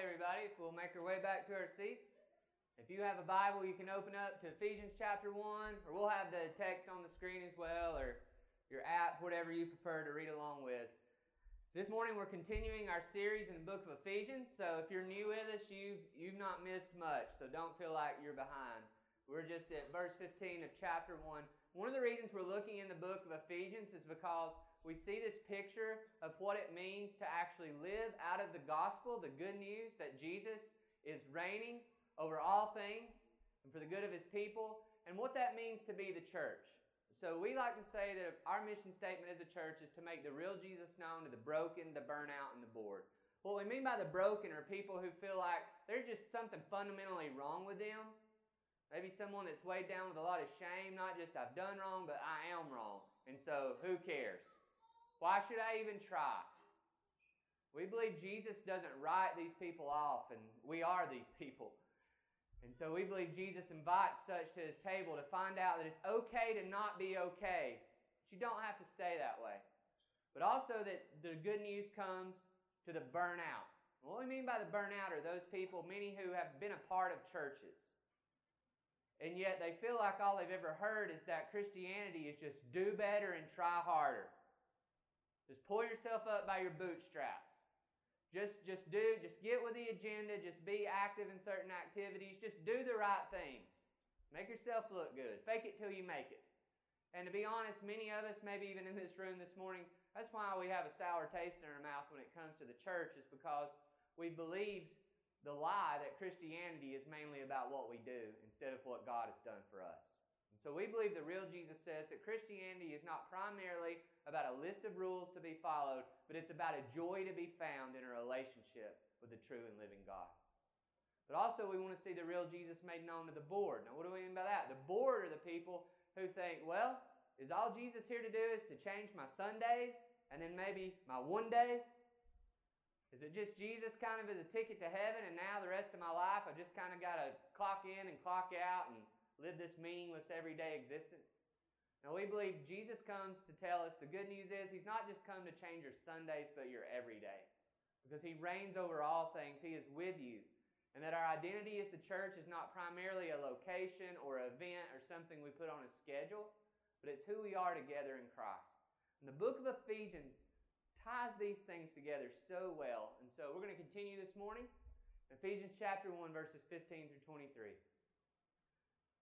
everybody. If we'll make our way back to our seats. If you have a Bible, you can open up to Ephesians chapter 1, or we'll have the text on the screen as well, or your app, whatever you prefer to read along with. This morning we're continuing our series in the book of Ephesians. So if you're new with us, you've, you've not missed much, so don't feel like you're behind. We're just at verse 15 of chapter 1. One of the reasons we're looking in the book of Ephesians is because we see this picture of what it means to actually live out of the gospel, the good news that Jesus is reigning over all things and for the good of his people, and what that means to be the church. So we like to say that our mission statement as a church is to make the real Jesus known to the broken, the burnout, and the bored. What we mean by the broken are people who feel like there's just something fundamentally wrong with them. Maybe someone that's weighed down with a lot of shame, not just I've done wrong, but I am wrong. And so who cares? Why should I even try? We believe Jesus doesn't write these people off, and we are these people. And so we believe Jesus invites such to his table to find out that it's okay to not be okay, but you don't have to stay that way. But also that the good news comes to the burnout. What we mean by the burnout are those people, many who have been a part of churches. And yet they feel like all they've ever heard is that Christianity is just do better and try harder. Just pull yourself up by your bootstraps. Just, just do, just get with the agenda. Just be active in certain activities. Just do the right things. Make yourself look good. Fake it till you make it. And to be honest, many of us, maybe even in this room this morning, that's why we have a sour taste in our mouth when it comes to the church, is because we believed the lie that Christianity is mainly about what we do instead of what God has done for us. So we believe the real Jesus says that Christianity is not primarily about a list of rules to be followed, but it's about a joy to be found in a relationship with the true and living God. But also, we want to see the real Jesus made known to the bored. Now, what do we mean by that? The bored are the people who think, well, is all Jesus here to do is to change my Sundays and then maybe my one day? Is it just Jesus kind of as a ticket to heaven and now the rest of my life I've just kind of got to clock in and clock out and live this meaningless everyday existence? Now, we believe Jesus comes to tell us the good news is He's not just come to change your Sundays, but your everyday. Because He reigns over all things, He is with you. And that our identity as the church is not primarily a location or an event or something we put on a schedule, but it's who we are together in Christ. And the book of Ephesians ties these things together so well. And so we're going to continue this morning. Ephesians chapter 1, verses 15 through 23.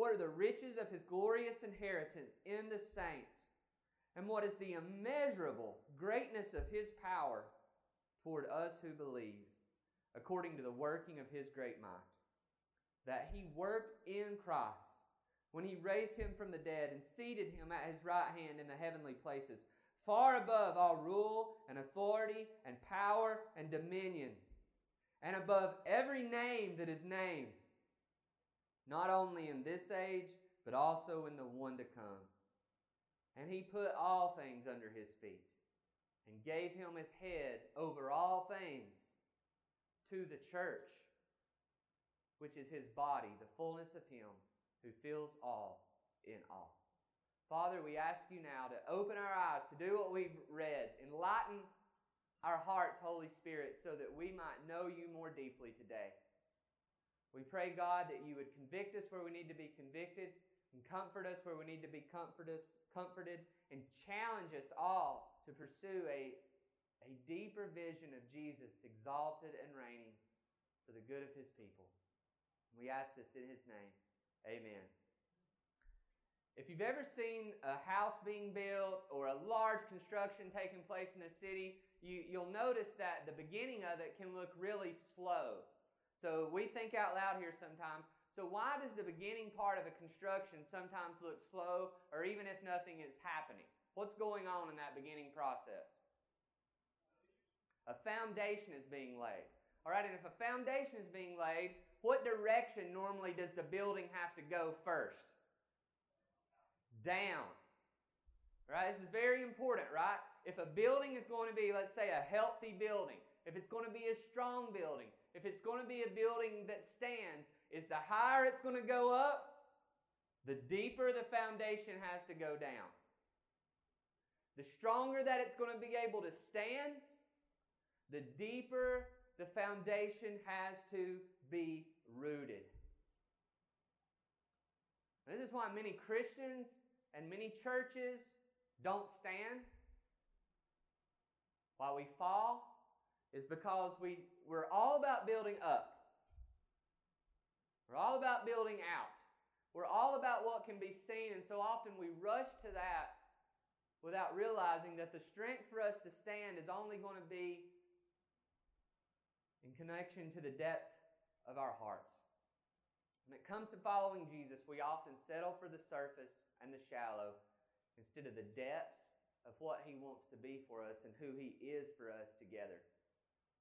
what are the riches of his glorious inheritance in the saints? And what is the immeasurable greatness of his power toward us who believe, according to the working of his great might? That he worked in Christ when he raised him from the dead and seated him at his right hand in the heavenly places, far above all rule and authority and power and dominion, and above every name that is named not only in this age, but also in the one to come. And he put all things under his feet and gave him his head over all things to the church, which is his body, the fullness of him who fills all in all. Father, we ask you now to open our eyes to do what we've read, enlighten our hearts, Holy Spirit, so that we might know you more deeply today. We pray, God, that you would convict us where we need to be convicted and comfort us where we need to be comforted and challenge us all to pursue a, a deeper vision of Jesus exalted and reigning for the good of his people. We ask this in his name. Amen. If you've ever seen a house being built or a large construction taking place in a city, you, you'll notice that the beginning of it can look really slow. So we think out loud here sometimes. So why does the beginning part of a construction sometimes look slow or even if nothing is happening? What's going on in that beginning process? A foundation is being laid. All right, and if a foundation is being laid, what direction normally does the building have to go first? Down. Right? This is very important, right? If a building is going to be, let's say, a healthy building, if it's going to be a strong building, if it's going to be a building that stands, is the higher it's going to go up, the deeper the foundation has to go down. The stronger that it's going to be able to stand, the deeper the foundation has to be rooted. And this is why many Christians and many churches don't stand. Why we fall is because we, we're all about building up. We're all about building out. We're all about what can be seen, and so often we rush to that without realizing that the strength for us to stand is only going to be in connection to the depth of our hearts. When it comes to following Jesus, we often settle for the surface and the shallow instead of the depths of what He wants to be for us and who He is for us together.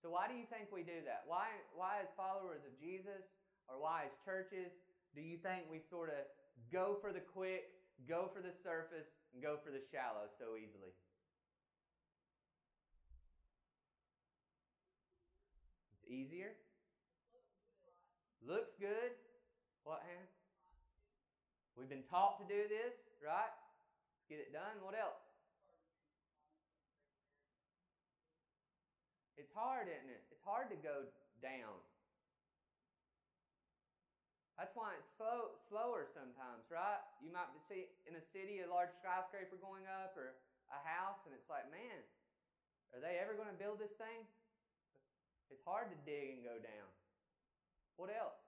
So, why do you think we do that? Why, why, as followers of Jesus, or why, as churches, do you think we sort of go for the quick, go for the surface, and go for the shallow so easily? It's easier. Looks good. What, Hannah? We've been taught to do this, right? Let's get it done. What else? It's hard, isn't it? It's hard to go down. That's why it's slow, slower sometimes, right? You might see in a city a large skyscraper going up or a house, and it's like, man, are they ever going to build this thing? It's hard to dig and go down. What else?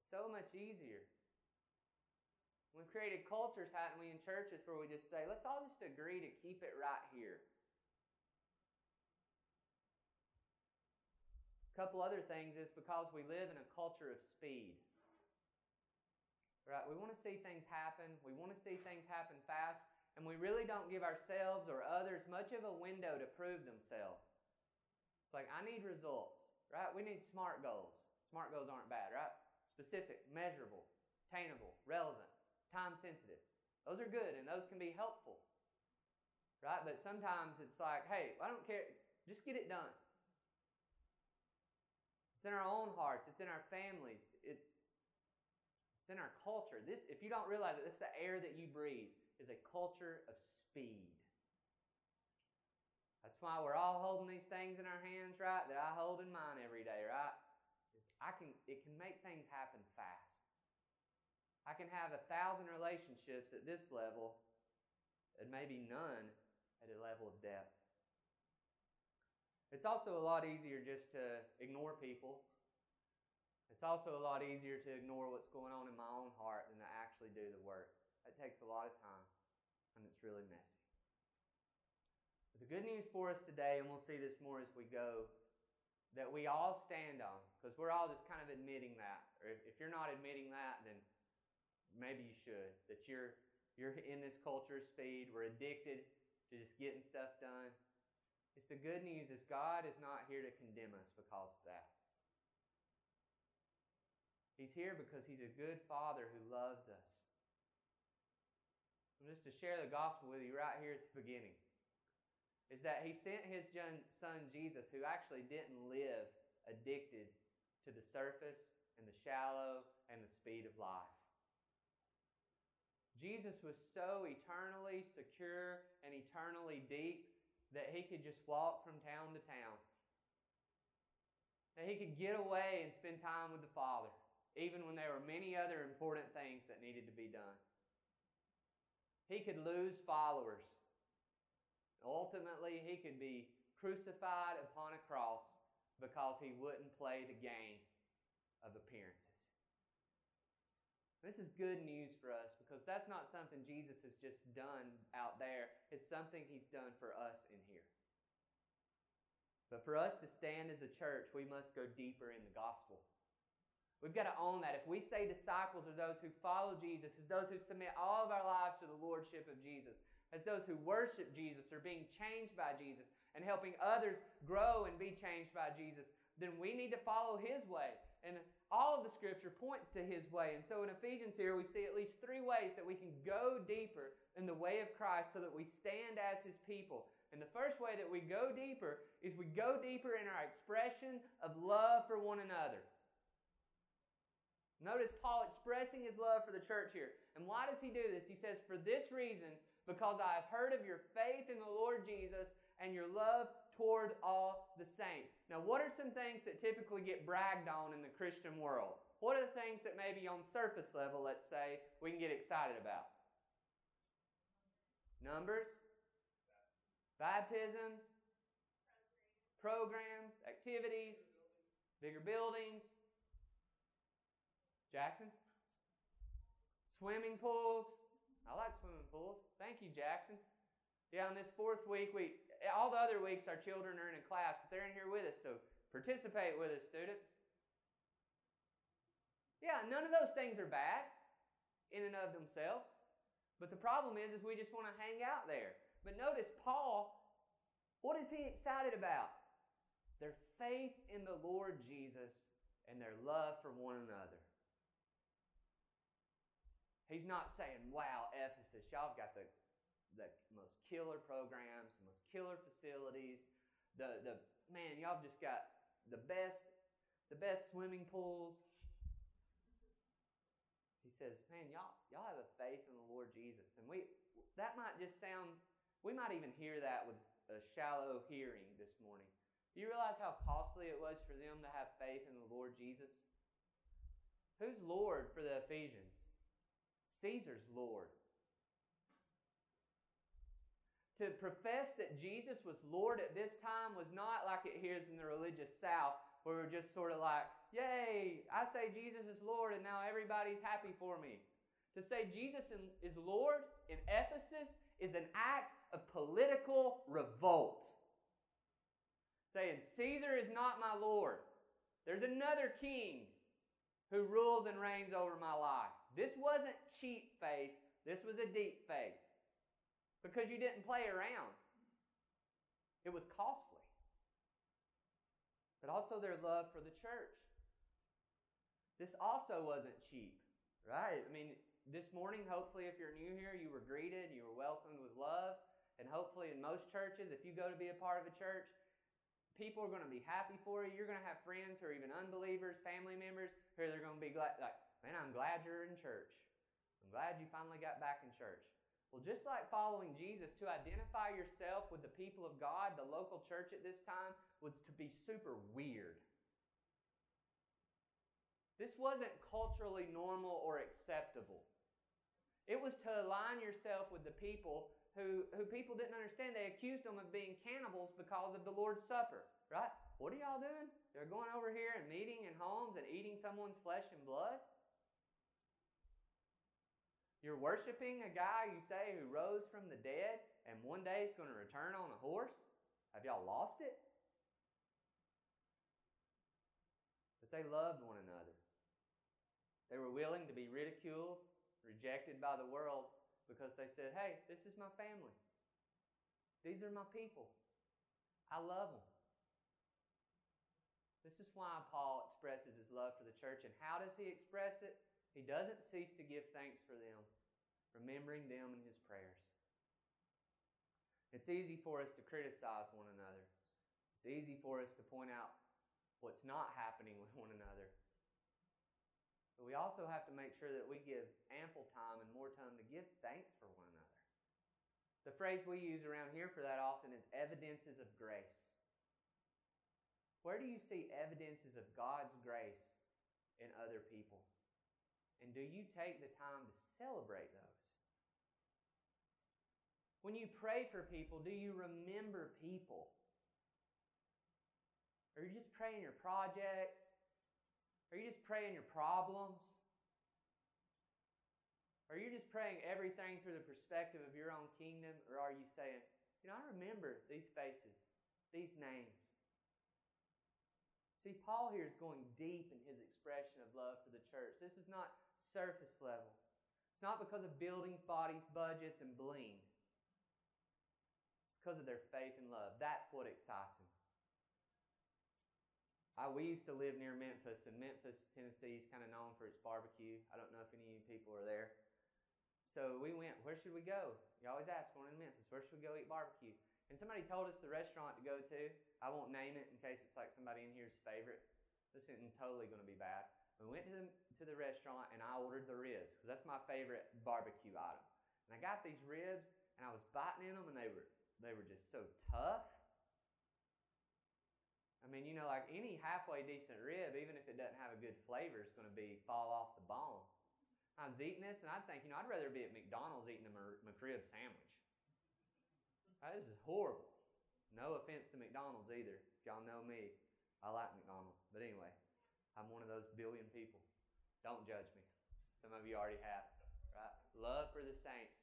It's so much easier. Created cultures, haven't we, in churches where we just say, let's all just agree to keep it right here. A couple other things is because we live in a culture of speed. Right? We want to see things happen. We want to see things happen fast. And we really don't give ourselves or others much of a window to prove themselves. It's like, I need results, right? We need SMART goals. SMART goals aren't bad, right? Specific, measurable, attainable, relevant time sensitive. Those are good and those can be helpful. Right? But sometimes it's like, hey, I don't care. Just get it done. It's in our own hearts, it's in our families, it's, it's in our culture. This, if you don't realize it, this is the air that you breathe, is a culture of speed. That's why we're all holding these things in our hands, right? That I hold in mine every day, right? It's, I can, it can make things happen fast. I can have a thousand relationships at this level and maybe none at a level of depth. It's also a lot easier just to ignore people. It's also a lot easier to ignore what's going on in my own heart than to actually do the work. That takes a lot of time and it's really messy. But the good news for us today, and we'll see this more as we go, that we all stand on, because we're all just kind of admitting that. Or if you're not admitting that, then maybe you should, that you're, you're in this culture of speed. We're addicted to just getting stuff done. It's the good news is God is not here to condemn us because of that. He's here because He's a good Father who loves us. And just to share the gospel with you right here at the beginning is that He sent His Son Jesus, who actually didn't live addicted to the surface and the shallow and the speed of life. Jesus was so eternally secure and eternally deep that he could just walk from town to town. That he could get away and spend time with the Father, even when there were many other important things that needed to be done. He could lose followers. Ultimately, he could be crucified upon a cross because he wouldn't play the game of appearance. This is good news for us because that's not something Jesus has just done out there. It's something he's done for us in here. But for us to stand as a church, we must go deeper in the gospel. We've got to own that. If we say disciples are those who follow Jesus, as those who submit all of our lives to the lordship of Jesus, as those who worship Jesus or being changed by Jesus, and helping others grow and be changed by Jesus, then we need to follow His way. And all of the scripture points to His way. And so in Ephesians here, we see at least three ways that we can go deeper in the way of Christ so that we stand as His people. And the first way that we go deeper is we go deeper in our expression of love for one another. Notice Paul expressing his love for the church here. And why does he do this? He says, For this reason, because I have heard of your faith in the Lord Jesus and your love toward all the saints. Now, what are some things that typically get bragged on in the Christian world? What are the things that maybe on surface level, let's say, we can get excited about? Numbers, baptisms, programs, activities, bigger buildings. Jackson? Swimming pools. I like swimming pools. Thank you, Jackson. Yeah, on this fourth week, we all the other weeks our children are in a class, but they're in here with us, so participate with us, students. Yeah, none of those things are bad in and of themselves. But the problem is, is we just want to hang out there. But notice Paul, what is he excited about? Their faith in the Lord Jesus and their love for one another. He's not saying, wow, Ephesus, y'all have got the, the most killer programs, the most killer facilities, the, the man, y'all just got the best, the best swimming pools. He says, man, y'all, y'all have a faith in the Lord Jesus. And we that might just sound we might even hear that with a shallow hearing this morning. Do you realize how costly it was for them to have faith in the Lord Jesus? Who's Lord for the Ephesians? Caesar's Lord. To profess that Jesus was Lord at this time was not like it is in the religious South, where we're just sort of like, yay, I say Jesus is Lord, and now everybody's happy for me. To say Jesus is Lord in Ephesus is an act of political revolt. Saying, Caesar is not my Lord. There's another king who rules and reigns over my life. This wasn't cheap faith, this was a deep faith. Because you didn't play around, it was costly. But also their love for the church. This also wasn't cheap, right? I mean, this morning, hopefully, if you're new here, you were greeted, you were welcomed with love. And hopefully, in most churches, if you go to be a part of a church, people are going to be happy for you. You're going to have friends who are even unbelievers, family members, who they're going to be glad, like, man, I'm glad you're in church. I'm glad you finally got back in church. Well, just like following Jesus, to identify yourself with the people of God, the local church at this time, was to be super weird. This wasn't culturally normal or acceptable. It was to align yourself with the people who, who people didn't understand. They accused them of being cannibals because of the Lord's Supper, right? What are y'all doing? They're going over here and meeting in homes and eating someone's flesh and blood? You're worshiping a guy you say who rose from the dead and one day is going to return on a horse? Have y'all lost it? But they loved one another. They were willing to be ridiculed, rejected by the world, because they said, hey, this is my family. These are my people. I love them. This is why Paul expresses his love for the church. And how does he express it? He doesn't cease to give thanks for them, remembering them in his prayers. It's easy for us to criticize one another. It's easy for us to point out what's not happening with one another. But we also have to make sure that we give ample time and more time to give thanks for one another. The phrase we use around here for that often is evidences of grace. Where do you see evidences of God's grace in other people? And do you take the time to celebrate those? When you pray for people, do you remember people? Are you just praying your projects? Are you just praying your problems? Are you just praying everything through the perspective of your own kingdom? Or are you saying, you know, I remember these faces, these names? See, Paul here is going deep in his expression of love for the church. This is not surface level. It's not because of buildings, bodies, budgets, and bling. It's because of their faith and love. That's what excites them. I, we used to live near Memphis, and Memphis, Tennessee is kind of known for its barbecue. I don't know if any of you people are there. So we went, where should we go? You always ask, going in Memphis, where should we go eat barbecue? And somebody told us the restaurant to go to. I won't name it in case it's like somebody in here's favorite. This isn't totally going to be bad. We went to the, to the restaurant and I ordered the ribs because that's my favorite barbecue item. And I got these ribs and I was biting in them and they were they were just so tough. I mean, you know, like any halfway decent rib, even if it doesn't have a good flavor, it's going to be fall off the bone. I was eating this, and I'd think, you know, I'd rather be at McDonald's eating a McRib sandwich. this is horrible. No offense to McDonald's either. If y'all know me, I like McDonald's. But anyway, I'm one of those billion people. Don't judge me. Some of you already have, right? Love for the saints.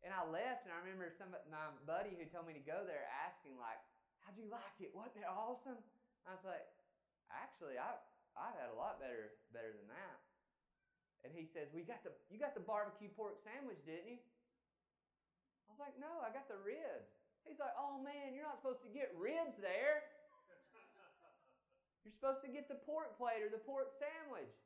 And I left, and I remember some my buddy who told me to go there asking, like, How'd you like it? Wasn't it awesome? I was like, actually, I I've had a lot better better than that. And he says, "We got the you got the barbecue pork sandwich, didn't you?" I was like, "No, I got the ribs." He's like, "Oh man, you're not supposed to get ribs there. You're supposed to get the pork plate or the pork sandwich."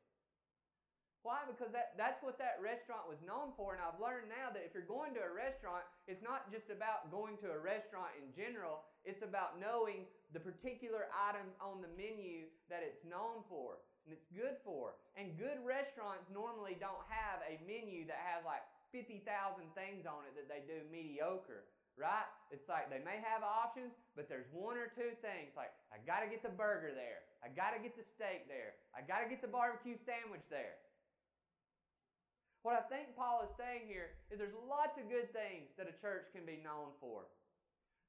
Why? Because that, that's what that restaurant was known for. And I've learned now that if you're going to a restaurant, it's not just about going to a restaurant in general, it's about knowing the particular items on the menu that it's known for and it's good for. And good restaurants normally don't have a menu that has like 50,000 things on it that they do mediocre right? It's like they may have options, but there's one or two things. Like, I got to get the burger there. I got to get the steak there. I got to get the barbecue sandwich there. What I think Paul is saying here is there's lots of good things that a church can be known for.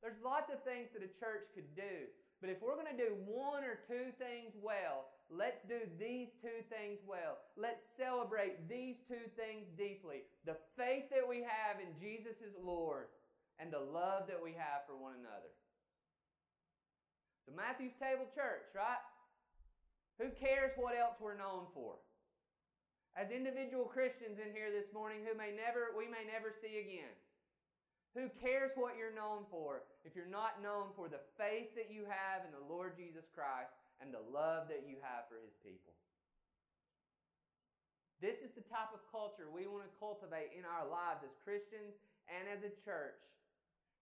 There's lots of things that a church could do. But if we're going to do one or two things well, let's do these two things well. Let's celebrate these two things deeply the faith that we have in Jesus as Lord and the love that we have for one another. So, Matthew's Table Church, right? Who cares what else we're known for? as individual Christians in here this morning who may never we may never see again. Who cares what you're known for if you're not known for the faith that you have in the Lord Jesus Christ and the love that you have for his people? This is the type of culture we want to cultivate in our lives as Christians and as a church.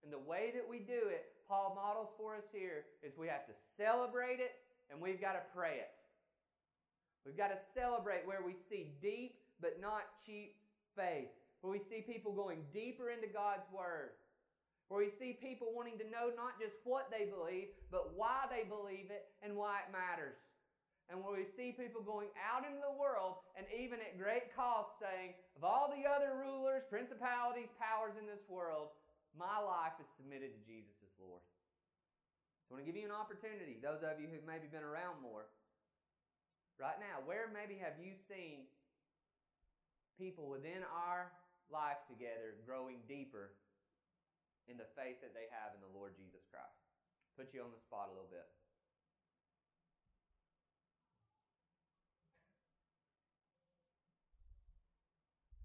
And the way that we do it, Paul models for us here, is we have to celebrate it and we've got to pray it. We've got to celebrate where we see deep but not cheap faith, where we see people going deeper into God's Word, where we see people wanting to know not just what they believe, but why they believe it and why it matters. And where we see people going out into the world and even at great cost saying, of all the other rulers, principalities, powers in this world, my life is submitted to Jesus as Lord. So I want to give you an opportunity, those of you who've maybe been around more, Right now, where maybe have you seen people within our life together growing deeper in the faith that they have in the Lord Jesus Christ? Put you on the spot a little bit.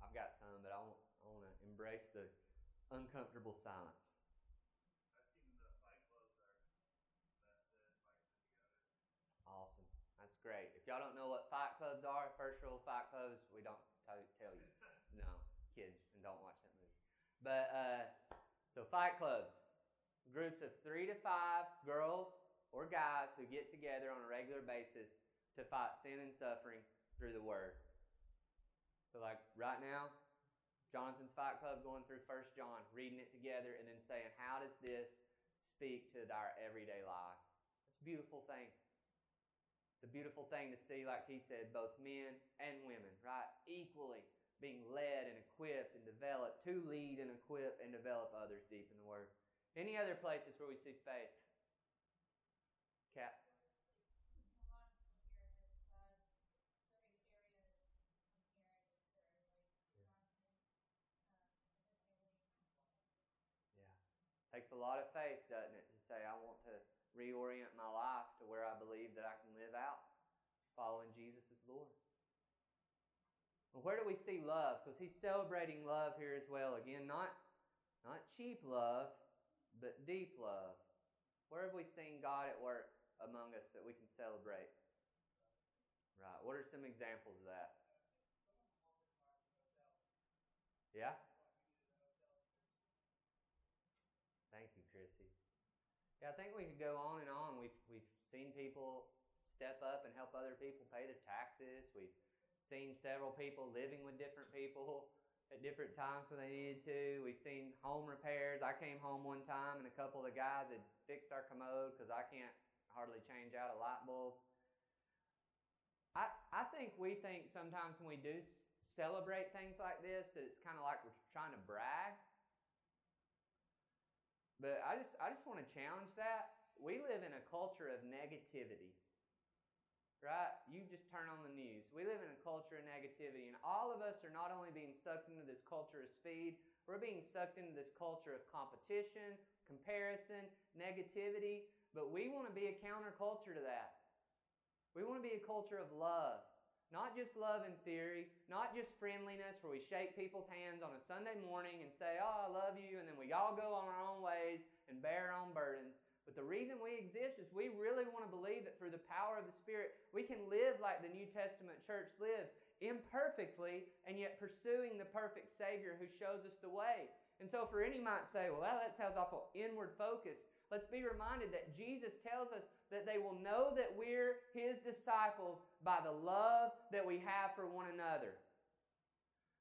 I've got some, but I want, I want to embrace the uncomfortable silence. Awesome. That's great. If y'all don't know what fight clubs are, first rule of fight clubs, we don't t- tell you. No, kids, and don't watch that movie. But uh, so fight clubs, groups of three to five girls or guys who get together on a regular basis to fight sin and suffering through the Word. So, like right now, Jonathan's Fight Club going through First John, reading it together, and then saying, How does this speak to our everyday lives? It's a beautiful thing. It's a beautiful thing to see, like he said, both men and women, right? Equally being led and equipped and developed to lead and equip and develop others deep in the Word. Any other places where we see faith? Takes a lot of faith, doesn't it, to say, I want to reorient my life to where I believe that I can live out following Jesus as Lord. Well, where do we see love? Because he's celebrating love here as well. Again, not, Not cheap love, but deep love. Where have we seen God at work among us that we can celebrate? Right. What are some examples of that? Yeah? Thank you, Chrissy. Yeah, I think we could go on and on. We've, we've seen people step up and help other people pay their taxes. We've seen several people living with different people at different times when they needed to. We've seen home repairs. I came home one time and a couple of the guys had fixed our commode because I can't hardly change out a light bulb. I, I think we think sometimes when we do celebrate things like this that it's kind of like we're trying to brag. But I just I just want to challenge that. We live in a culture of negativity. Right? You just turn on the news. We live in a culture of negativity, and all of us are not only being sucked into this culture of speed, we're being sucked into this culture of competition, comparison, negativity, but we want to be a counterculture to that. We want to be a culture of love. Not just love in theory, not just friendliness where we shake people's hands on a Sunday morning and say, Oh, I love you, and then we all go on our own ways and bear our own burdens. But the reason we exist is we really want to believe that through the power of the Spirit, we can live like the New Testament church lived, imperfectly, and yet pursuing the perfect Savior who shows us the way. And so, for any might say, well, that sounds awful inward focused. Let's be reminded that Jesus tells us that they will know that we're his disciples by the love that we have for one another.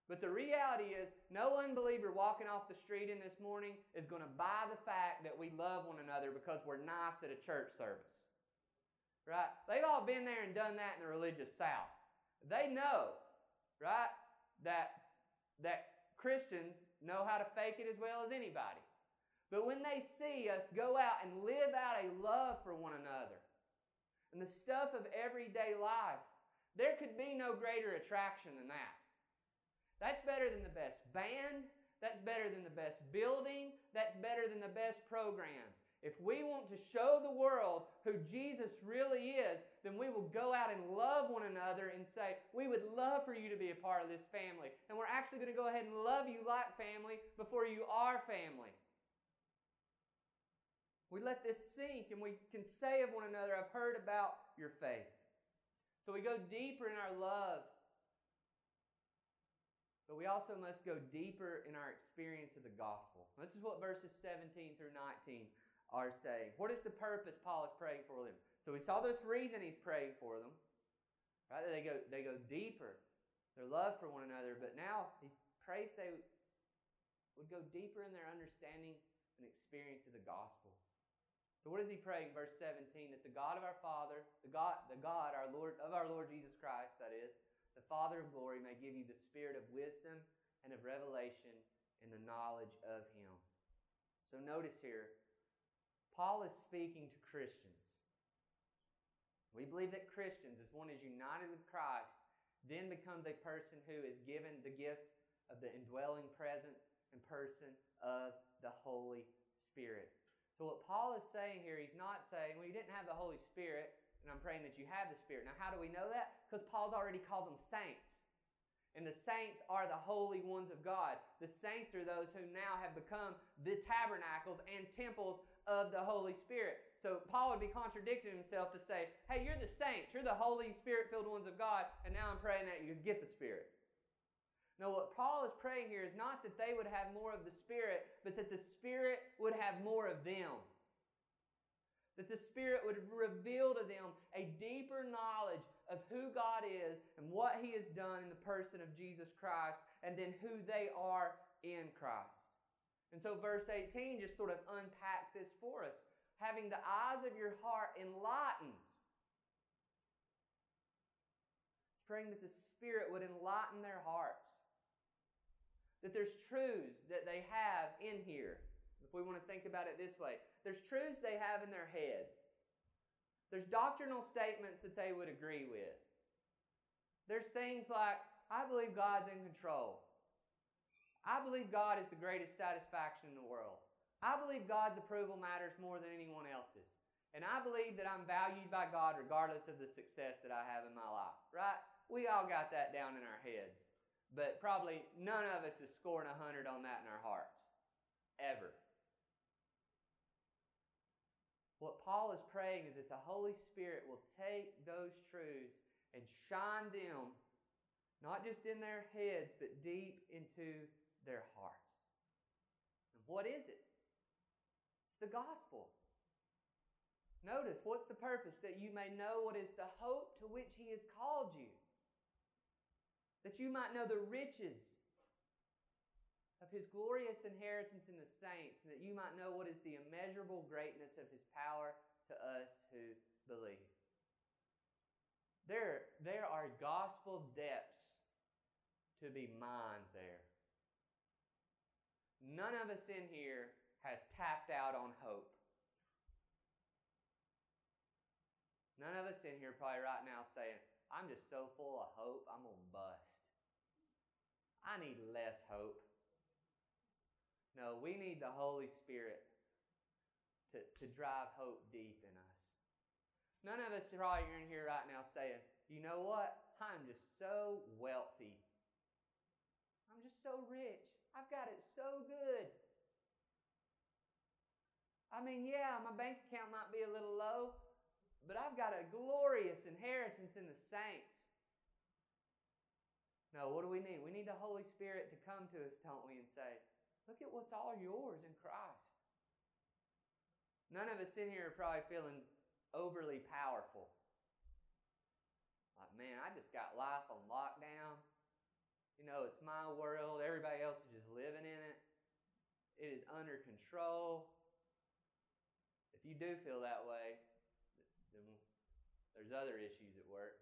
But the reality is, no unbeliever walking off the street in this morning is going to buy the fact that we love one another because we're nice at a church service. Right? They've all been there and done that in the religious South. They know, right, that, that Christians know how to fake it as well as anybody. But when they see us go out and live out a love for one another and the stuff of everyday life, there could be no greater attraction than that. That's better than the best band. That's better than the best building. That's better than the best programs. If we want to show the world who Jesus really is, then we will go out and love one another and say, We would love for you to be a part of this family. And we're actually going to go ahead and love you like family before you are family. We let this sink and we can say of one another, I've heard about your faith. So we go deeper in our love. But we also must go deeper in our experience of the gospel. This is what verses 17 through 19 are saying. What is the purpose Paul is praying for them? So we saw this reason he's praying for them. Right? They go, they go deeper, their love for one another, but now he prays they would go deeper in their understanding and experience of the gospel. So what is he praying? Verse 17, that the God of our Father, the God, the God, our Lord, of our Lord Jesus Christ, that is, the Father of glory, may give you the spirit of wisdom and of revelation and the knowledge of him. So notice here, Paul is speaking to Christians. We believe that Christians, as one is united with Christ, then becomes a person who is given the gift of the indwelling presence and person of the Holy Spirit. So, what Paul is saying here, he's not saying, well, you didn't have the Holy Spirit, and I'm praying that you have the Spirit. Now, how do we know that? Because Paul's already called them saints. And the saints are the holy ones of God. The saints are those who now have become the tabernacles and temples of the Holy Spirit. So Paul would be contradicting himself to say, hey, you're the saints, you're the Holy Spirit filled ones of God, and now I'm praying that you get the Spirit. No, what Paul is praying here is not that they would have more of the Spirit, but that the Spirit would have more of them. That the Spirit would reveal to them a deeper knowledge of who God is and what He has done in the person of Jesus Christ, and then who they are in Christ. And so, verse 18 just sort of unpacks this for us. Having the eyes of your heart enlightened. It's praying that the Spirit would enlighten their hearts that there's truths that they have in here. If we want to think about it this way, there's truths they have in their head. There's doctrinal statements that they would agree with. There's things like, I believe God's in control. I believe God is the greatest satisfaction in the world. I believe God's approval matters more than anyone else's. And I believe that I'm valued by God regardless of the success that I have in my life, right? We all got that down in our heads but probably none of us is scoring 100 on that in our hearts. ever. What Paul is praying is that the Holy Spirit will take those truths and shine them, not just in their heads, but deep into their hearts. And what is it? It's the gospel. Notice, what's the purpose? That you may know what is the hope to which He has called you. That you might know the riches of His glorious inheritance in the saints, and that you might know what is the immeasurable greatness of His power to us who believe. There, there are gospel depths to be mined there. None of us in here has tapped out on hope. None of us in here probably right now saying, I'm just so full of hope, I'm going to bust. I need less hope. No, we need the Holy Spirit to, to drive hope deep in us. None of us probably are in here right now saying, you know what? I'm just so wealthy. I'm just so rich. I've got it so good. I mean, yeah, my bank account might be a little low, but I've got a glorious inheritance in the saints. No, what do we need? We need the Holy Spirit to come to us, don't we, and say, Look at what's all yours in Christ. None of us in here are probably feeling overly powerful. Like, man, I just got life on lockdown. You know, it's my world. Everybody else is just living in it. It is under control. If you do feel that way, then there's other issues at work.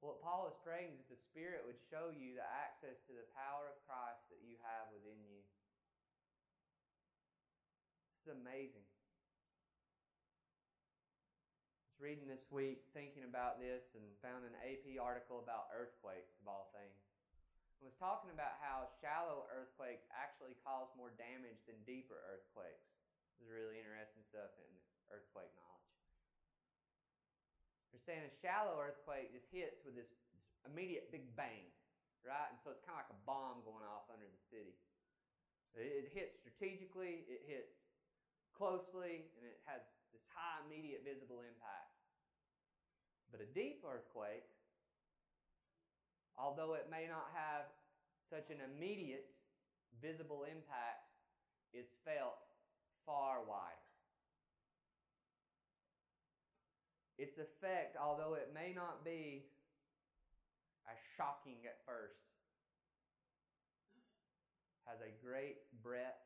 What Paul is praying is that the Spirit would show you the access to the power of Christ that you have within you. This is amazing. I was reading this week, thinking about this, and found an AP article about earthquakes, of all things. It was talking about how shallow earthquakes actually cause more damage than deeper earthquakes. It was really interesting stuff in earthquake knowledge. Saying a shallow earthquake just hits with this, this immediate big bang, right? And so it's kind of like a bomb going off under the city. It, it hits strategically, it hits closely, and it has this high immediate visible impact. But a deep earthquake, although it may not have such an immediate visible impact, is felt far wider. Its effect, although it may not be as shocking at first, has a great breadth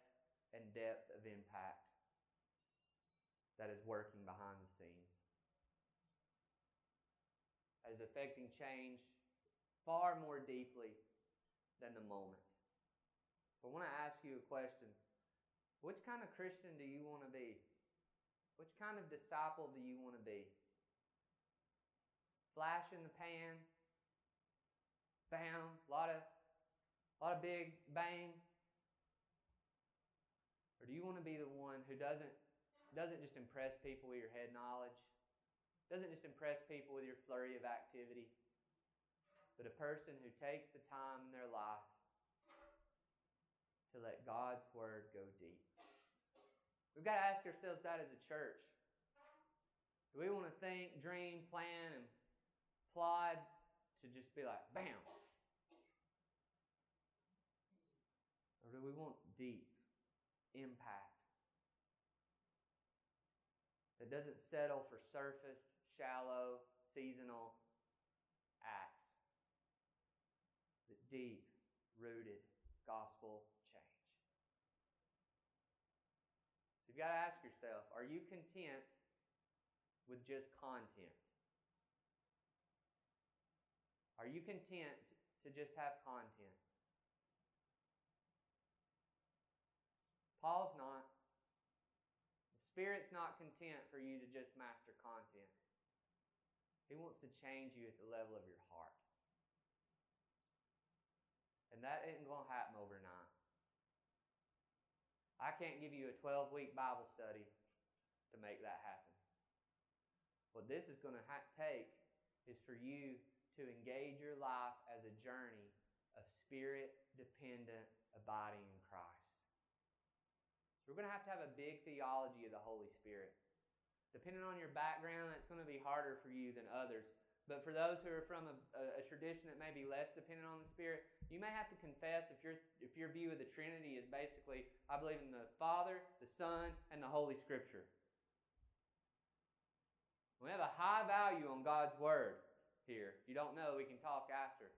and depth of impact that is working behind the scenes. Is affecting change far more deeply than the moment. So I want to ask you a question. Which kind of Christian do you want to be? Which kind of disciple do you want to be? Flash in the pan, bam, a lot of, lot of big bang? Or do you want to be the one who doesn't, doesn't just impress people with your head knowledge, doesn't just impress people with your flurry of activity, but a person who takes the time in their life to let God's word go deep? We've got to ask ourselves that as a church. Do we want to think, dream, plan, and applied to just be like, bam? Or do we want deep impact that doesn't settle for surface, shallow, seasonal acts, but deep, rooted gospel change? So you've got to ask yourself are you content with just content? Are you content to just have content? Paul's not. The Spirit's not content for you to just master content. He wants to change you at the level of your heart. And that isn't going to happen overnight. I can't give you a 12 week Bible study to make that happen. What this is going to ha- take is for you to engage your life as a journey of spirit dependent abiding in Christ. So we're going to have to have a big theology of the Holy Spirit. Depending on your background, that's going to be harder for you than others. But for those who are from a, a, a, tradition that may be less dependent on the Spirit, you may have to confess if, your if your view of the Trinity is basically, I believe in the Father, the Son, and the Holy Scripture. We have a high value on God's Word here. If you don't know, we can talk after.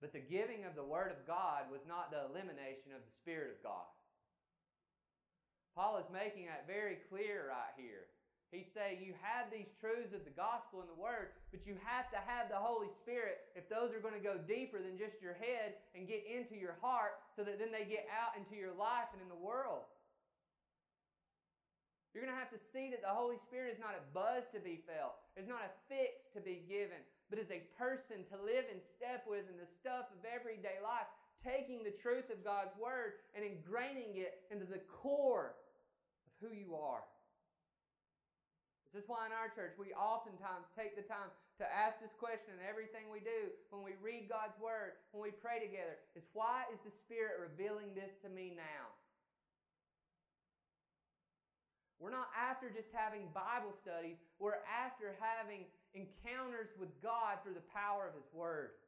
But the giving of the Word of God was not the elimination of the Spirit of God. Paul is making that very clear right here. He's saying you have these truths of the gospel and the word, but you have to have the Holy Spirit if those are going to go deeper than just your head and get into your heart so that then they get out into your life and in the world. You're going to have to see that the Holy Spirit is not a buzz to be felt, it's not a fix to be given, but is a person to live in step with in the stuff of everyday life, taking the truth of God's Word and ingraining it into the core of who you are. This is why in our church we oftentimes take the time to ask this question in everything we do when we read God's Word, when we pray together, is why is the Spirit revealing this to me now? We're not after just having Bible studies, we're after having encounters with God through the power of His Word.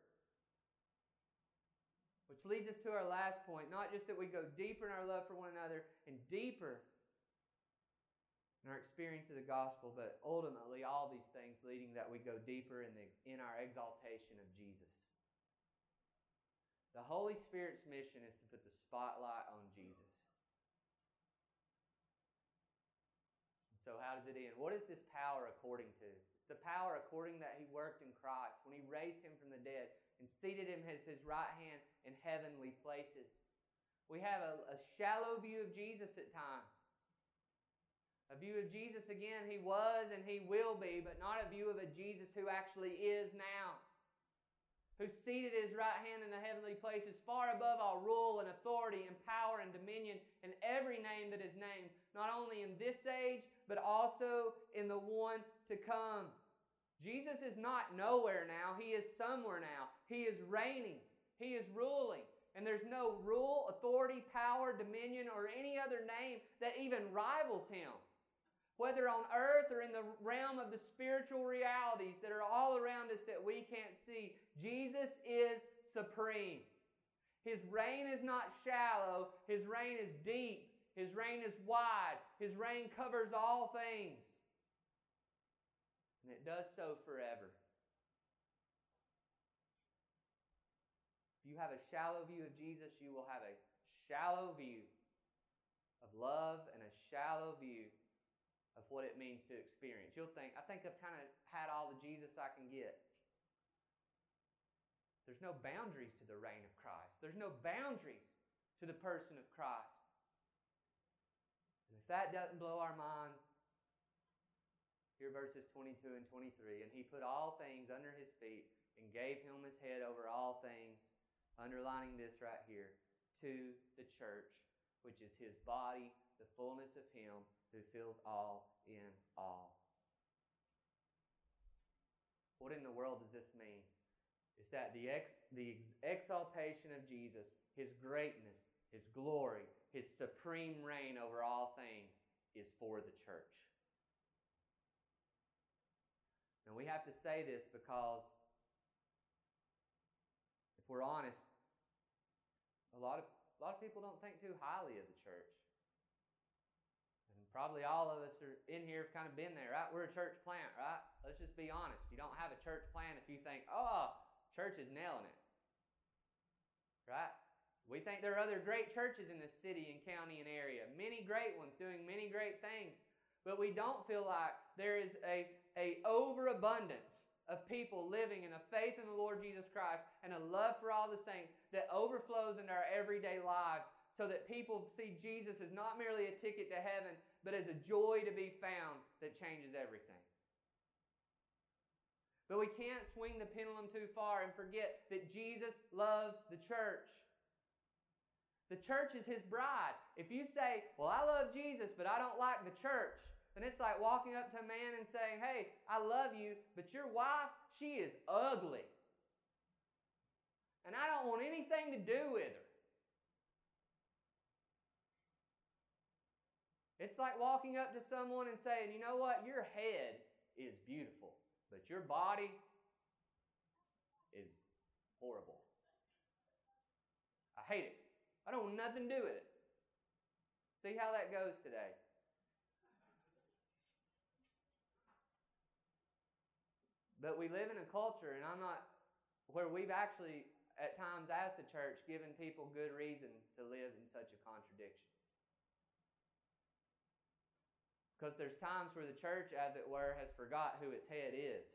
Which leads us to our last point not just that we go deeper in our love for one another and deeper in our experience of the gospel, but ultimately all these things leading that we go deeper in, the, in our exaltation of Jesus. The Holy Spirit's mission is to put the spotlight on Jesus. So, how does it end? What is this power according to? It's the power according that He worked in Christ when He raised Him from the dead and seated Him as His right hand in heavenly places. We have a, a shallow view of Jesus at times. A view of Jesus again, he was and he will be, but not a view of a Jesus who actually is now. Who's seated his right hand in the heavenly places, far above all rule and authority and power and dominion and every name that is named, not only in this age, but also in the one to come. Jesus is not nowhere now, he is somewhere now. He is reigning, he is ruling. And there's no rule, authority, power, dominion, or any other name that even rivals him whether on earth or in the realm of the spiritual realities that are all around us that we can't see, Jesus is supreme. His reign is not shallow, His reign is deep, His reign is wide, His reign covers all things. And it does so forever. If you have a shallow view of Jesus, you will have a shallow view of love and a shallow view of what it means to experience. You'll think, I think I've kind of had all the Jesus I can get. There's no boundaries to the reign of Christ, there's no boundaries to the person of Christ. And if that doesn't blow our minds, here verses 22 and 23. And he put all things under his feet and gave him his head over all things, underlining this right here, to the church, which is his body, the fullness of him who fills all in all. What in the world does this mean? It's that the, ex, the ex, exaltation of Jesus, his greatness, his glory, his supreme reign over all things is for the church. And we have to say this because if we're honest, a lot of, a lot of people don't think too highly of the church. Probably all of us are in here have kind of been there, right? We're a church plant, right? Let's just be honest. You don't have a church plant if you think, oh, church is nailing it. Right? We think there are other great churches in this city and county and area, many great ones doing many great things, but we don't feel like there is a, a overabundance of people living in a faith in the Lord Jesus Christ and a love for all the saints that overflows into our everyday lives so that people see Jesus as not merely a ticket to heaven, but as a joy to be found that changes everything. But we can't swing the pendulum too far and forget that Jesus loves the church. The church is his bride. If you say, Well, I love Jesus, but I don't like the church, then it's like walking up to a man and saying, Hey, I love you, but your wife, she is ugly. And I don't want anything to do with her. It's like walking up to someone and saying, you know what, your head is beautiful, but your body is horrible. I hate it. I don't want nothing to do with it. See how that goes today. But we live in a culture, and I'm not, where we've actually, at times as the church, given people good reason to live in such a contradiction. Because there's times where the church, as it were, has forgot who its head is.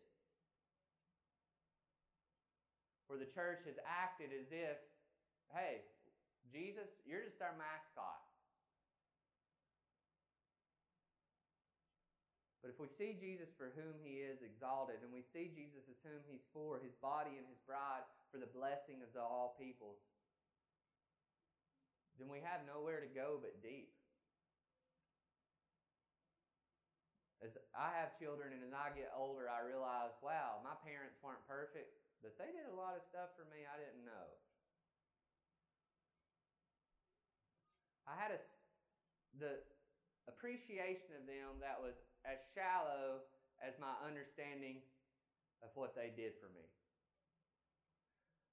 Where the church has acted as if, hey, Jesus, you're just our mascot. But if we see Jesus for whom he is exalted, and we see Jesus as whom he's for, his body and his bride, for the blessing of all peoples, then we have nowhere to go but deep. I have children and as I get older, I realize, wow, my parents weren't perfect, but they did a lot of stuff for me I didn't know. I had a, the appreciation of them that was as shallow as my understanding of what they did for me.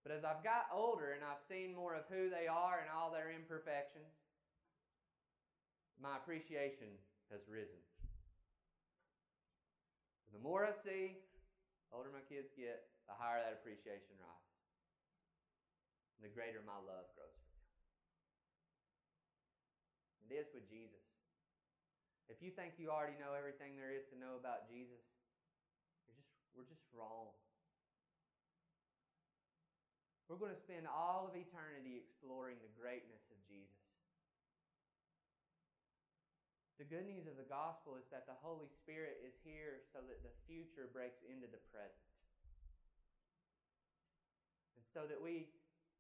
But as I've got older and I've seen more of who they are and all their imperfections, my appreciation has risen. The more I see, the older my kids get, the higher that appreciation rises. And the greater my love grows for them. It is with Jesus. If you think you already know everything there is to know about Jesus, you're just, we're just wrong. We're going to spend all of eternity exploring the greatness of Jesus. The good news of the gospel is that the Holy Spirit is here so that the future breaks into the present. And so that we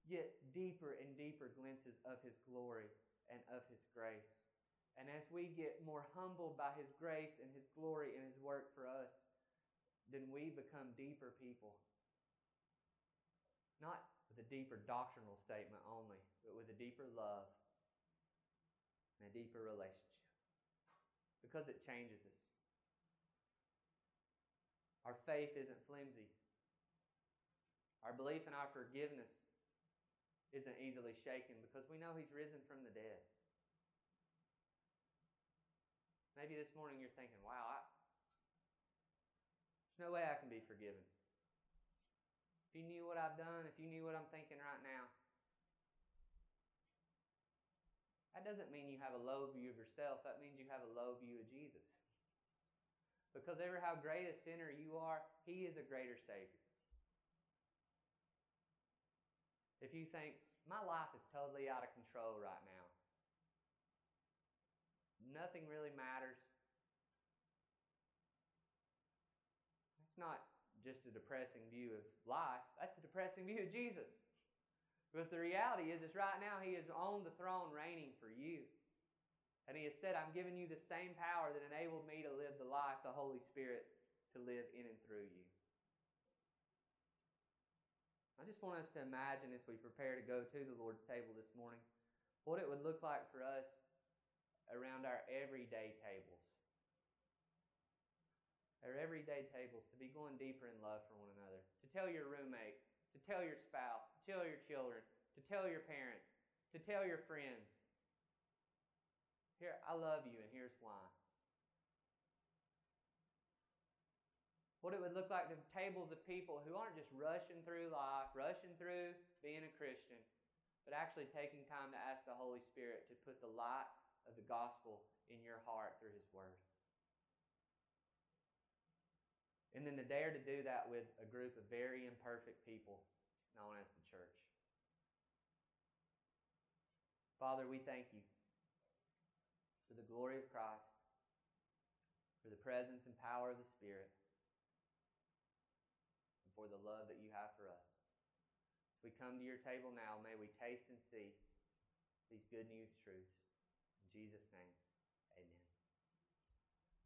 get deeper and deeper glimpses of His glory and of His grace. And as we get more humbled by His grace and His glory and His work for us, then we become deeper people. Not with a deeper doctrinal statement only, but with a deeper love and a deeper relationship. Because it changes us. Our faith isn't flimsy. Our belief in our forgiveness isn't easily shaken because we know He's risen from the dead. Maybe this morning you're thinking, wow, I, there's no way I can be forgiven. If you knew what I've done, if you knew what I'm thinking right now, doesn't mean you have a low view of yourself. That means you have a low view of Jesus. Because ever how great a sinner you are, He is a greater Savior. If you think, my life is totally out of control right now, nothing really matters. That's not just a depressing view of life, that's a depressing view of Jesus. Because the reality is, is right now He is on the throne reigning for you. And He has said, I'm giving you the same power that enabled me to live the life, the Holy Spirit, to live in and through you. I just want us to imagine as we prepare to go to the Lord's table this morning what it would look like for us around our everyday tables. Our everyday tables to be going deeper in love for one another, to tell your roommates, to tell your spouse, tell your children, to tell your parents, to tell your friends. Here, I love you, and here's why. What it would look like to tables of people who aren't just rushing through life, rushing through being a Christian, but actually taking time to ask the Holy Spirit to put the light of the gospel in your heart through His Word. And then to dare to do that with a group of very imperfect people known as the church. Father, we thank you for the glory of Christ, for the presence and power of the Spirit, and for the love that you have for us. As we come to your table now, may we taste and see these good news truths. In Jesus' name, amen.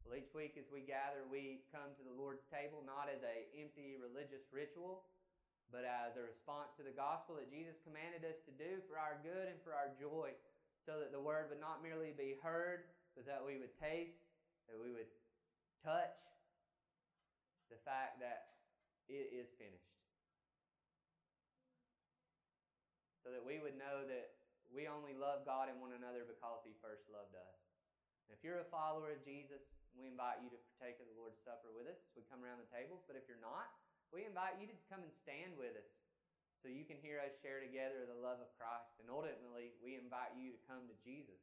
Well, each week as we gather, we come to the Lord's table not as a empty religious ritual, but as a response to the gospel that Jesus commanded us to do for our good and for our joy, so that the word would not merely be heard, but that we would taste, that we would touch the fact that it is finished. So that we would know that we only love God and one another because He first loved us. And if you're a follower of Jesus, we invite you to partake of the Lord's Supper with us we come around the tables. But if you're not, we invite you to come and stand with us so you can hear us share together the love of Christ. And ultimately, we invite you to come to Jesus.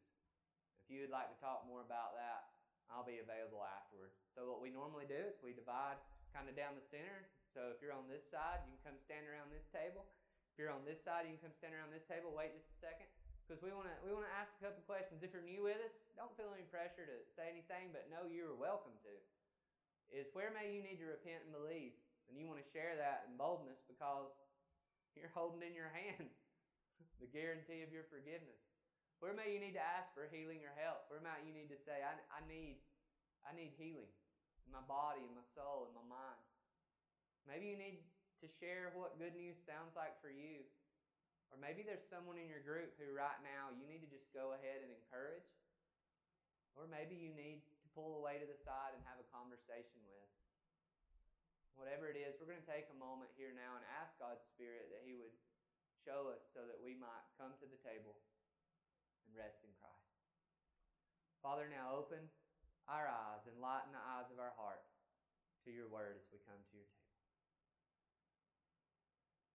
If you would like to talk more about that, I'll be available afterwards. So, what we normally do is we divide kind of down the center. So, if you're on this side, you can come stand around this table. If you're on this side, you can come stand around this table. Wait just a second because we want to we want to ask a couple questions. If you're new with us, don't feel any pressure to say anything, but know you're welcome to. Is where may you need to repent and believe, and you want to share that in boldness because you're holding in your hand the guarantee of your forgiveness. Where may you need to ask for healing or help? Where might you need to say, I, I need I need healing in my body, in my soul, in my mind. Maybe you need to share what good news sounds like for you or maybe there's someone in your group who right now you need to just go ahead and encourage. Or maybe you need to pull away to the side and have a conversation with. Whatever it is, we're going to take a moment here now and ask God's Spirit that He would show us so that we might come to the table and rest in Christ. Father, now open our eyes and lighten the eyes of our heart to your word as we come to your table.